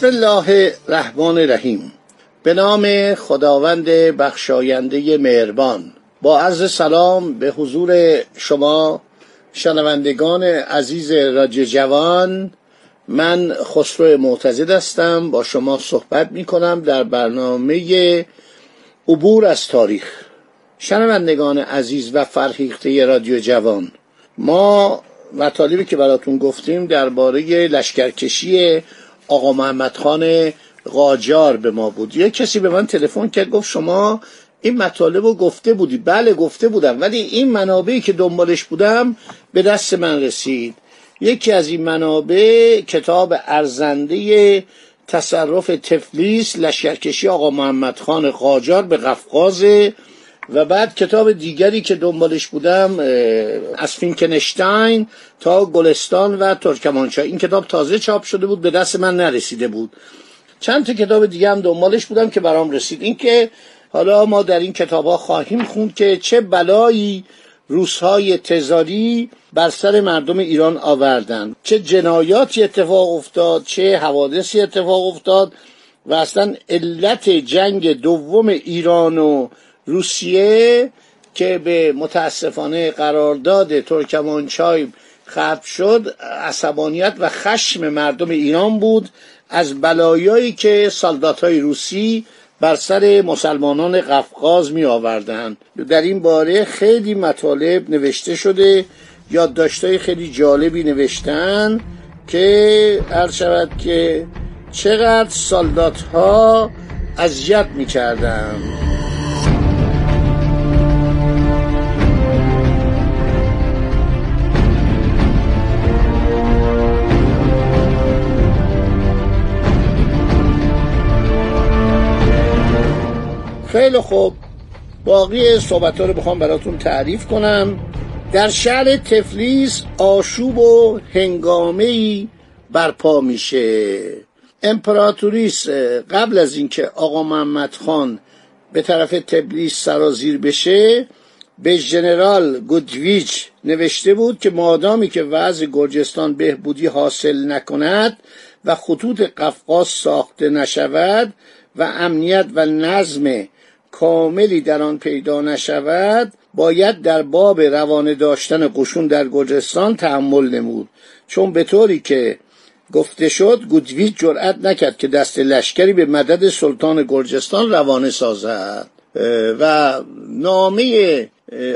بسم الله الرحمن الرحیم. به نام خداوند بخشاینده مهربان. با عرض سلام به حضور شما شنوندگان عزیز رادیو جوان. من خسرو معتزد هستم. با شما صحبت می کنم در برنامه عبور از تاریخ. شنوندگان عزیز و فرهیخته رادیو جوان ما مطالبی که براتون گفتیم درباره لشکرکشی آقا محمد خان قاجار به ما بود. یه کسی به من تلفن کرد گفت شما این مطالب رو گفته بودی. بله گفته بودم. ولی این منابعی که دنبالش بودم به دست من رسید. یکی از این منابع کتاب ارزنده تصرف تفلیس لشکرکشی آقا محمد خان قاجار به قفقاز و بعد کتاب دیگری که دنبالش بودم از فینکنشتاین تا گلستان و ترکمانچای این کتاب تازه چاپ شده بود به دست من نرسیده بود. چند تا کتاب دیگه هم دنبالش بودم که برام رسید. اینکه حالا ما در این کتاب ها خواهیم خوند که چه بلایی روسهای تزاری بر سر مردم ایران آوردن. چه جنایاتی اتفاق افتاد چه حوادثی اتفاق افتاد و اصلا علت جنگ دوم ایران و روسیه که به متاسفانه قرارداد ترکمانچای ختم شد عصبانیت و خشم مردم ایران بود از بلایایی که سالدات های روسی بر سر مسلمانان قفقاز می آوردن در این باره خیلی مطالب نوشته شده یادداشتهای خیلی جالبی نوشتن که عرض شود که چقدر سالدات ها اذیت می کردن. خیلی خوب. باقی صحبت ها رو بخوام براتون تعریف کنم. در شهر تفلیس آشوب و هنگامه ای برپا میشه. امپراتوریس قبل از اینکه آقا محمد خان به طرف تبلیس سرازیر بشه به ژنرال گودویچ نوشته بود که مادامی که وضع گرجستان بهبودی حاصل نکند و خطوط قفقاز ساخته نشود و امنیت و نظم کاملی در آن پیدا نشود باید در باب روانه داشتن قشون در گرجستان تحمل نمود. چون به طوری که گفته شد گودویچ جرأت نکرد که دست لشکری به مدد سلطان گرجستان روانه سازد. و نامه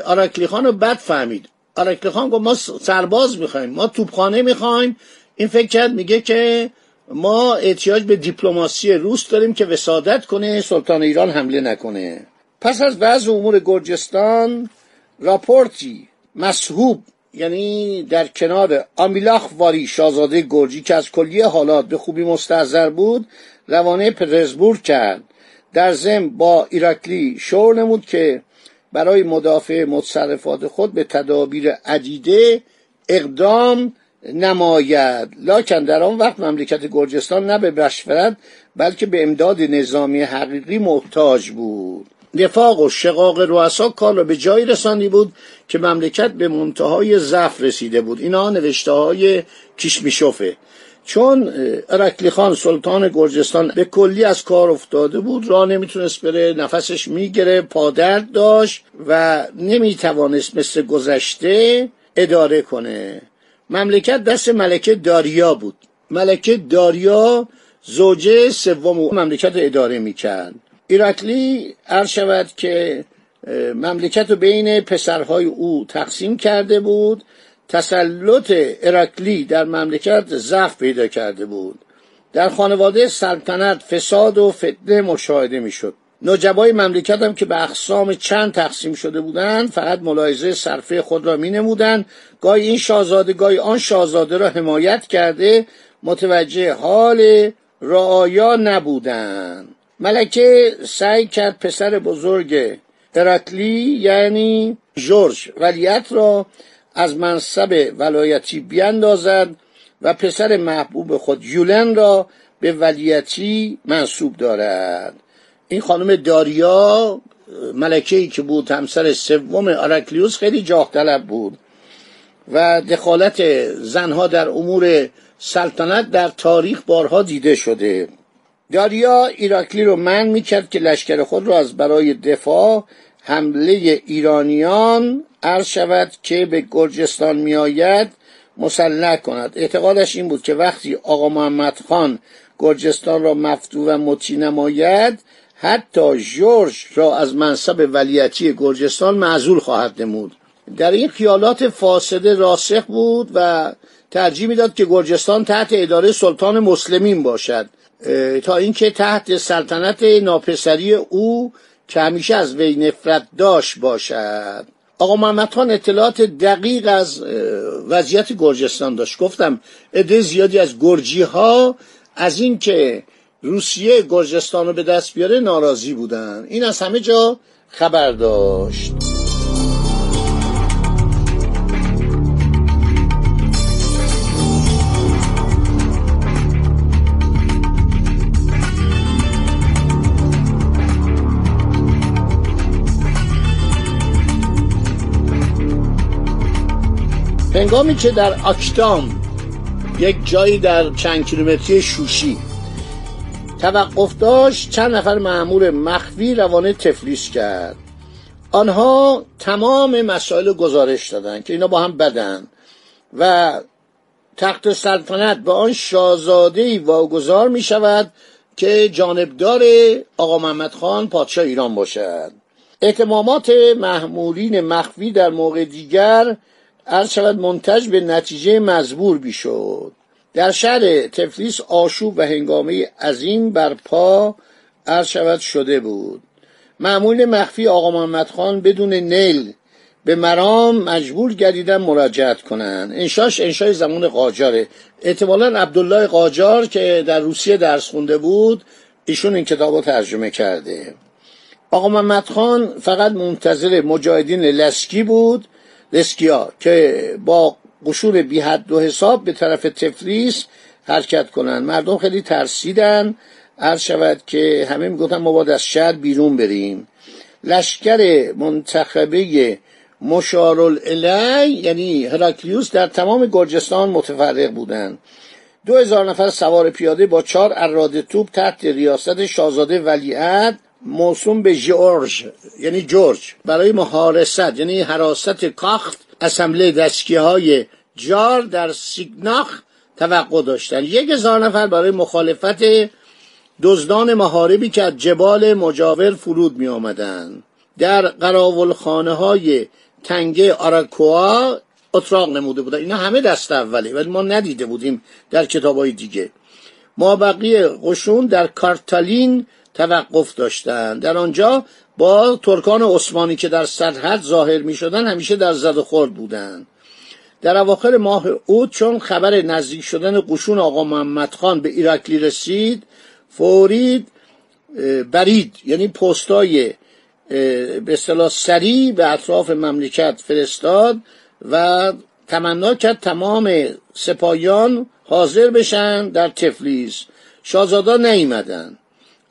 آراکلی خان رو بد فهمید. آراکلی خان گفت ما سرباز می‌خوایم ما توپخانه می‌خوایم. این فکر کرد میگه که ما احتیاج به دیپلماسی روس داریم که وسادت کنه سلطان ایران حمله نکنه. پس از وضع امور گرجستان راپورتی مسحوب یعنی در کنار آمیلاخ واری شاهزاده گرجی که از کلیه حالات به خوبی مستحضر بود روانه پترزبورگ کرد. در زم با ایراکلی شور نمود که برای مدافع متصرفات خود به تدابیر عدیده اقدام نماید. لاکن در آن وقت مملکت گرجستان نه به مشورت بلکه به امداد نظامی حقیقی محتاج بود. نفاق و شقاق رؤسا کار را به جایی رسانی بود که مملکت به منتهای ضعف رسیده بود. اینا نوشته های کشمیشوفه چون ارکلی خان سلطان گرجستان به کلی از کار افتاده بود را نمی‌تونست بره نفسش میگره پادرد داشت و نمی‌توانست مثل گذشته اداره کنه. مملکت دست ملکه داریا بود. ملکه داریا زوجه سوم مملکت رو اداره می‌کرد. ایراکلی عرض شود که مملکت رو بین پسرهای او تقسیم کرده بود. تسلط اراکلی در مملکت ضعف پیدا کرده بود. در خانواده سلطنت فساد و فتنه مشاهده می‌شد. نجبای مملکت هم که به اقسام چند تقسیم شده بودند فقط ملاحظه صرفه خود را می نمودن گاهی این شاهزاده گاهی آن شاهزاده را حمایت کرده. متوجه حال رعایا نبودند. ملکه سعی کرد پسر بزرگ هرکلی یعنی جورج ولیت را از منصب ولایتی بیندازد و پسر محبوب خود یولن را به ولیتی منصوب دارد. این خانم داریا ملکه ای که بود همسر سوم آرکلیوس خیلی جاه طلب بود و دخالت زنها در امور سلطنت در تاریخ بارها دیده شده. داریا ایراکلی رو من می‌کرد که لشکر خود را از برای دفاع حمله ایرانیان عرض شود که به گرجستان میآید مسلح کند. اعتقادش این بود که وقتی آقا محمد خان گرجستان را مفتو و مطی نماید حتی جورج را از منصب ولیتی گرجستان معزول خواهد نمود. در این خیالات فاسده راسخ بود و ترجیح می‌داد که گرجستان تحت اداره سلطان مسلمین باشد. تا اینکه تحت سلطنت ناپسری او که همیشه از وی نفرت داشت باشد. آقا محمد خان اطلاعات دقیق از وضعیت گرجستان داشت. گفتم عده زیادی از گرجی ها از اینکه روسیه گرجستان رو به دست بیاره ناراضی بودن. این از همه جا خبر داشت. هنگامی که در اکتام یک جایی در چند کیلومتری شوشی توقف داشت چند نفر معمور مخفی روانه تفلیس کرد. آنها تمام مسائل گزارش دادند که اینا با هم بدن و تخت سلطنت به آن شاهزاده واگذار می شود که جانبدار آقا محمد خان پادشاه ایران باشد. احتمامات محمولین مخفی در موقع دیگر عرض شود منتج به نتیجه مزبور بیشد در شهر تفلیس آشوب و هنگامه عظیم بر پا عرض شود شده بود. معمول مخفی آقا محمد خان بدون نیل به مرام مجبور گردیدن مراجعت کنند. انشاش انشای زمان قاجاره. احتمالا عبدالله قاجار که در روسیه درس خونده بود ایشون این کتاب رو ترجمه کرده. آقا محمد خان فقط منتظر مجاهدین لسکی بود لسکیا که با قشور بی حد و حساب به طرف تفلیس حرکت کنند مردم خیلی ترسیدن. عرض شود که همه می‌گفتن ما باید از شهر بیرون بریم. لشکر منتخبه مشارالعلی یعنی هراکلیوس در تمام گرجستان متفرق بودند دو هزار نفر سوار پیاده با چهار اراده توپ تحت ریاست شاهزاده ولیعت موسوم به جورج یعنی جورج برای محارست یعنی حراست کاخت اسمبله دستگی های جار در سیگناخ توقع داشتن. یک هزار نفر برای مخالفت دزدان محاربی که از جبال مجاور فرود می آمدن. در قراول خانه های تنگه آراکوا اتراق نموده بودن. اینا همه دست اوله ولی ما ندیده بودیم در کتاب های دیگه. ما بقیه قشون در کارتالین توقف داشتند در آنجا با ترکان عثمانی که در سرحد ظاهر می شدن همیشه در زد خورد بودند در اواخر ماه اوت چون خبر نزدیک شدن قشون آقا محمد خان به ایراکلی رسید فورید برید یعنی پستای به اصطلاح سریع به اطراف مملکت فرستاد و تمنا کرد تمام سپاهیان حاضر بشن در تفلیس. شاهزادا نیمدن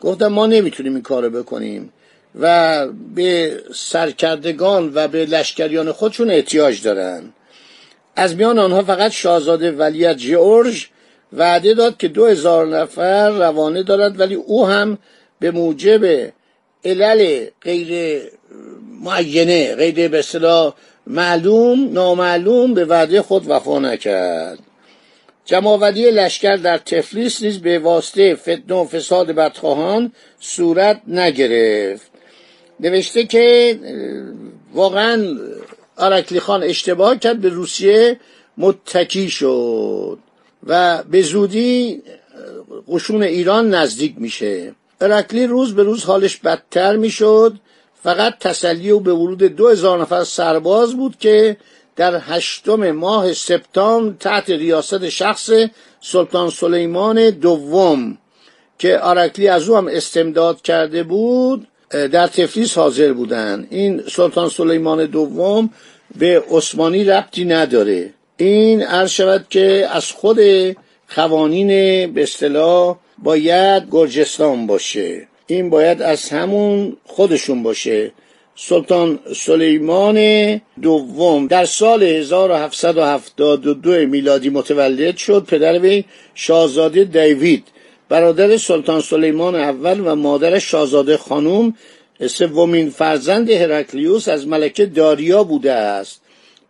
گفتم ما نمی‌تونیم این کارو بکنیم و به سرکردگان و به لشکریان خودشون احتیاج دارن. از میان آنها فقط شاهزاده ولیت جورج وعده داد که دو هزار نفر روانه دارد ولی او هم به موجب علل غیر معینه غیر به معلوم نامعلوم به وعده خود وفا نکرد. جمعوری لشکر در تفلیس نیز به واسطه فتنه و فساد بدخواهان صورت نگرفت. نوشته که واقعا آرکلی خان اشتباه کرد به روسیه متکی شد و به زودی قشون ایران نزدیک میشه. هرکلی روز به روز حالش بدتر می‌شد. فقط تسلی و به ورود دو هزار نفر سرباز بود که در هشتم ماه سپتامبر تحت ریاست شخص سلطان سلیمان دوم که آرکلی از او هم استمداد کرده بود در تفلیس حاضر بودن. این سلطان سلیمان دوم به عثمانی ربطی نداره. این عرض شود که از خود قوانین به اصطلاح باید گرجستان باشه. این باید از همون خودشون باشه. سلطان سلیمان دوم. در سال 1772 میلادی متولد شد پدر وی شاهزاده دیوید. برادر سلطان سلیمان اول و مادر شاهزاده خانوم سومین فرزند هرکلیوس از ملکه داریا بوده است.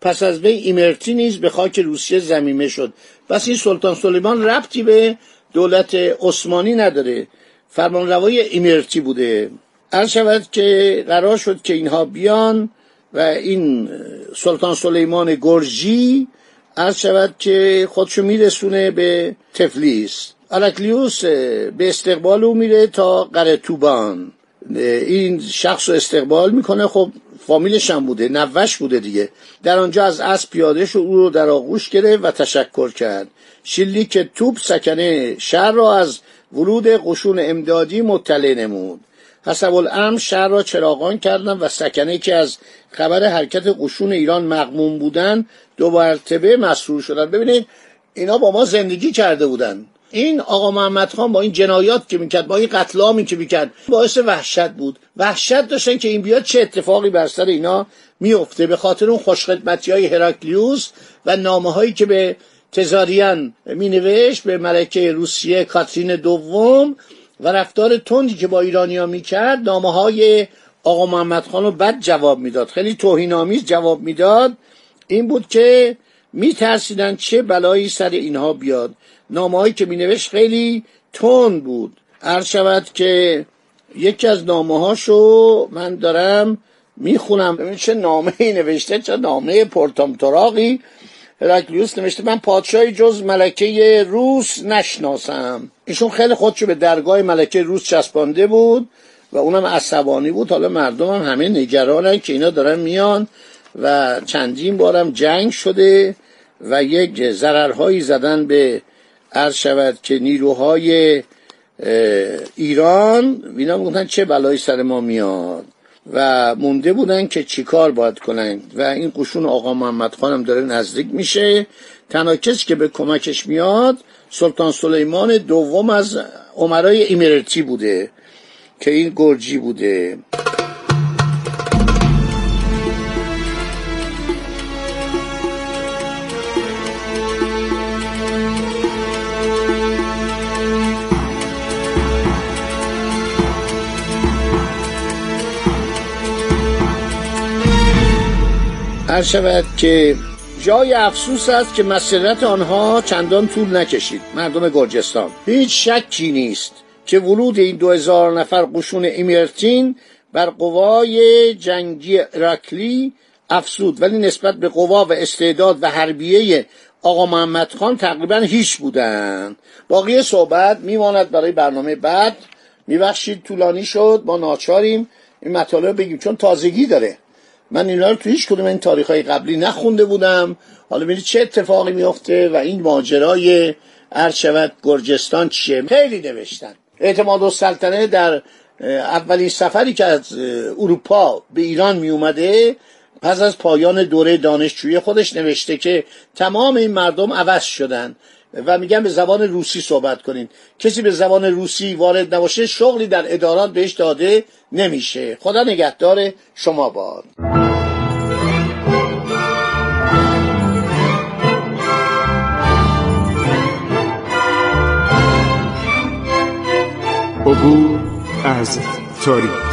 پس از وی ایمرتی نیز به خاک روسیه زمیمه شد. پس این سلطان سلیمان ربطی به دولت عثمانی نداره. فرمانروای ایمرتی بوده. عرض شود که قرار شد که اینها بیان و این سلطان سلیمان گرجی عرض شود که خودشو میرسونه به تفلیس. الکلیوس به استقبال او میره تا قرتوبان این شخص رو استقبال می‌کنه. خب فامیلش هم بوده نوش بوده دیگه. در آنجا از اسب پیاده شد او رو در آغوش گرفت و تشکر کرد. شلیک توپ سکنه شهر را از ورود قشون امدادی مطلع نمود. حسب الامر شهر را چراغان کردند و سکنه که از خبر حرکت قشون ایران مقموم بودن دو مرتبه مسرور شدن ببینید اینا با ما زندگی کرده بودن این آقا محمد خان با این جنایات که می‌کرد با این قتلامی که می‌کرد باعث وحشت بود. وحشت داشتن که این بیاد چه اتفاقی بر سر اینا میفته به خاطر اون خوشخدمتی های هراکلیوس و نامه هایی که به تزاریان می نوشت به ملکه روسیه کاترین دوم و رفتار تندی که با ایرانیا می‌کرد نامه های آقا محمد خان رو بد جواب می‌داد. خیلی توهینآمیز جواب می‌داد. این بود که میترسیدن چه بلایی سر اینها بیاد. نامه هایی که مینوشت خیلی تند بود. عرض شود که یکی از نامه هاشو من دارم می‌خونم. ببین چه نامه ای نوشته چه نامه پرتامتراقی هرکلیوس نوشته من پادشاهی جز ملکه روس نشناسم. ایشون خیلی خودشو به درگاه ملکه روس چسبانده بود و اونم عصبانی بود. حالا مردم هم همه نگرانن که اینا دارن میان و چندین بارم جنگ شده و یک ضررهایی زدن به عرض شود که نیروهای ایران. اینا می‌گفتن چه بلایی سر ما میاد و مونده بودن که چیکار باید کنن. و این قشون آقا محمد خانم داره نزدیک میشه. تنها کسی که به کمکش میاد سلطان سلیمان دوم از عمرای ایمرتی بوده که این گرجی بوده. هر شود که جای افسوس است که مسئلت آنها چندان طول نکشید. مردم گرجستان. هیچ شکی نیست که ورود این دو هزار نفر قشون امیرتین بر قوای جنگی رکلی افسود ولی نسبت به قوا و استعداد و حربیه آقا محمد خان تقریبا هیچ بودن باقی صحبت میماند برای برنامه بعد. میبخشید طولانی شد. با ناچاریم. این مطالب بگیم چون تازگی داره. من اینا رو تو هیچ کدوم این تاریخ های قبلی نخونده بودم. حالا ببینید چه اتفاقی میفته و این ماجرای شود گرجستان چیه. خیلی نوشتن. اعتماد السلطنه در اولین سفری که از اروپا به ایران می اومده پس از پایان دوره دانشجویی خودش نوشته که تمام این مردم عوض شدن. و میگن به زبان روسی صحبت کنین. کسی به زبان روسی وارد نباشه شغلی در ادارات بهش داده نمیشه. خدا نگهدار شما باد. عبور از تاریخ.